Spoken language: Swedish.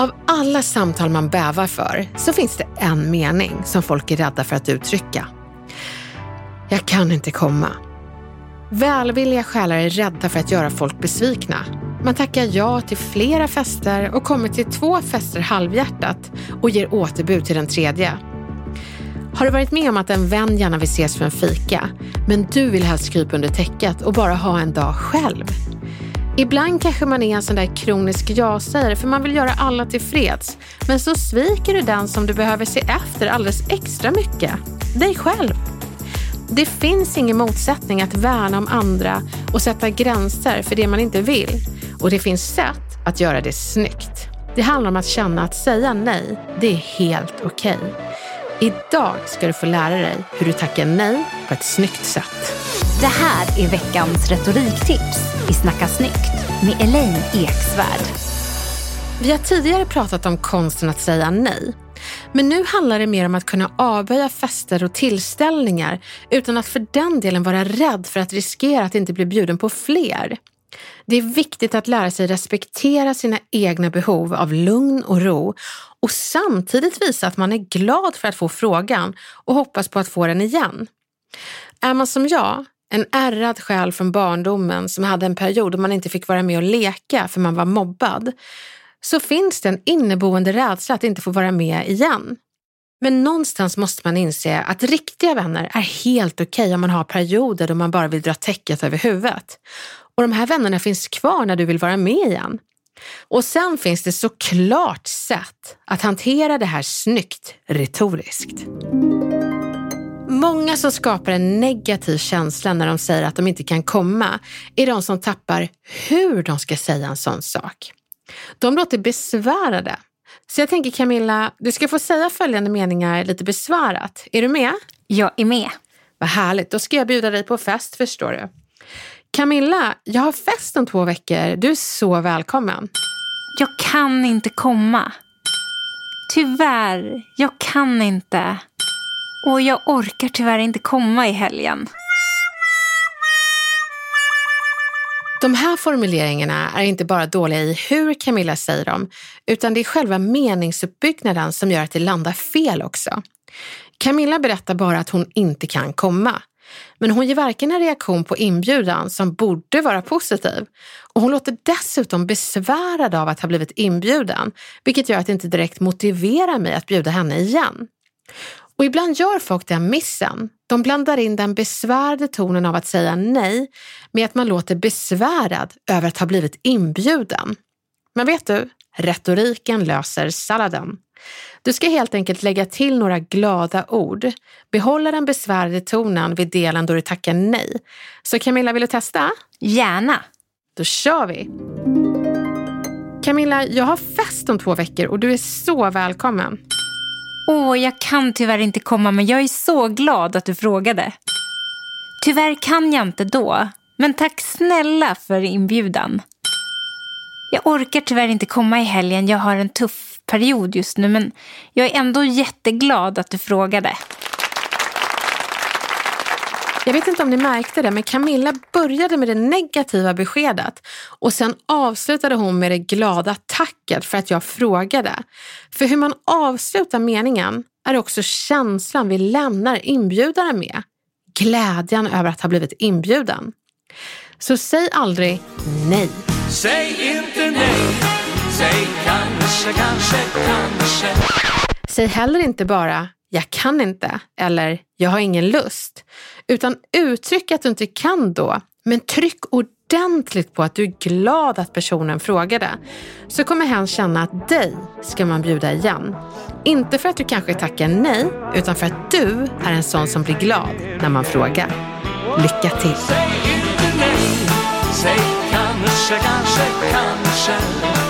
Av alla samtal man bävar för så finns det en mening som folk är rädda för att uttrycka. Jag kan inte komma. Välvilliga själar är rädda för att göra folk besvikna. Man tackar ja till flera fester och kommer till två fester halvhjärtat och ger återbud till den tredje. Har du varit med om att en vän gärna vill ses för en fika, men du vill helst krypa under täcket och bara ha en dag själv? Ibland kanske man är en sån där kronisk ja-sägare för man vill göra alla till freds. Men så sviker du den som du behöver se efter alldeles extra mycket. Dig själv. Det finns ingen motsättning att värna om andra och sätta gränser för det man inte vill. Och det finns sätt att göra det snyggt. Det handlar om att känna att säga nej, det är helt okej. Idag ska du få lära dig hur du tackar nej på ett snyggt sätt. Det här är veckans retoriktips i Snacka snyggt med Elaine Eksvärd. Vi har tidigare pratat om konsten att säga nej. Men nu handlar det mer om att kunna avböja fester och tillställningar utan att för den delen vara rädd för att riskera att inte bli bjuden på fler. Det är viktigt att lära sig respektera sina egna behov av lugn och ro och samtidigt visa att man är glad för att få frågan och hoppas på att få den igen. Är man som jag, en ärrad själ från barndomen som hade en period då man inte fick vara med och leka för man var mobbad, så finns det en inneboende rädsla att inte få vara med igen. Men någonstans måste man inse att riktiga vänner är helt okej okay om man har perioder då man bara vill dra täcket över huvudet. Och de här vännerna finns kvar när du vill vara med igen. Och sen finns det såklart sätt att hantera det här snyggt retoriskt. Många som skapar en negativ känsla när de säger att de inte kan komma är de som tappar hur de ska säga en sån sak. De låter besvärade. Så jag tänker Camilla, du ska få säga följande meningar lite besvärat. Är du med? Jag är med. Vad härligt, då ska jag bjuda dig på fest förstår du. Camilla, jag har fest om två veckor. Du är så välkommen. Jag kan inte komma. Tyvärr, jag kan inte. Och jag orkar tyvärr inte komma i helgen. De här formuleringarna är inte bara dåliga i hur Camilla säger dem, utan det är själva meningsuppbyggnaden som gör att det landar fel också. Camilla berättar bara att hon inte kan komma. Men hon ger varken en reaktion på inbjudan som borde vara positiv och hon låter dessutom besvärad av att ha blivit inbjuden, vilket gör att det inte direkt motiverar mig att bjuda henne igen. Och ibland gör folk den missen. De blandar in den besvärade tonen av att säga nej med att man låter besvärad över att ha blivit inbjuden. Men vet du, retoriken löser salladen. Du ska helt enkelt lägga till några glada ord. Behålla den besvärade tonen vid delen då du tackar nej. Så Camilla, vill du testa? Gärna. Då kör vi! Camilla, jag har fest om två veckor och du är så välkommen. Åh, jag kan tyvärr inte komma men jag är så glad att du frågade. Tyvärr kan jag inte då, men tack snälla för inbjudan. Jag orkar tyvärr inte komma i helgen, jag har en tuff period just nu men jag är ändå jätteglad att du frågade. Jag vet inte om ni märkte det, men Camilla började med det negativa beskedet och sen avslutade hon med det glada tacket för att jag frågade. För hur man avslutar meningen är också känslan vi lämnar inbjudaren med. glädjen över att ha blivit inbjuden. Så säg aldrig nej. Säg inte nej, säg kanske, kanske, kanske. Säg heller inte bara jag kan inte eller jag har ingen lust. Utan uttryck att du inte kan då, men tryck ordentligt på att du är glad att personen frågade. Så kommer hen känna att dig ska man bjuda igen. Inte för att du kanske tackar nej, utan för att du är en sån som blir glad när man frågar. Lycka till! Säg inte nej, säg kanske, kanske, kanske.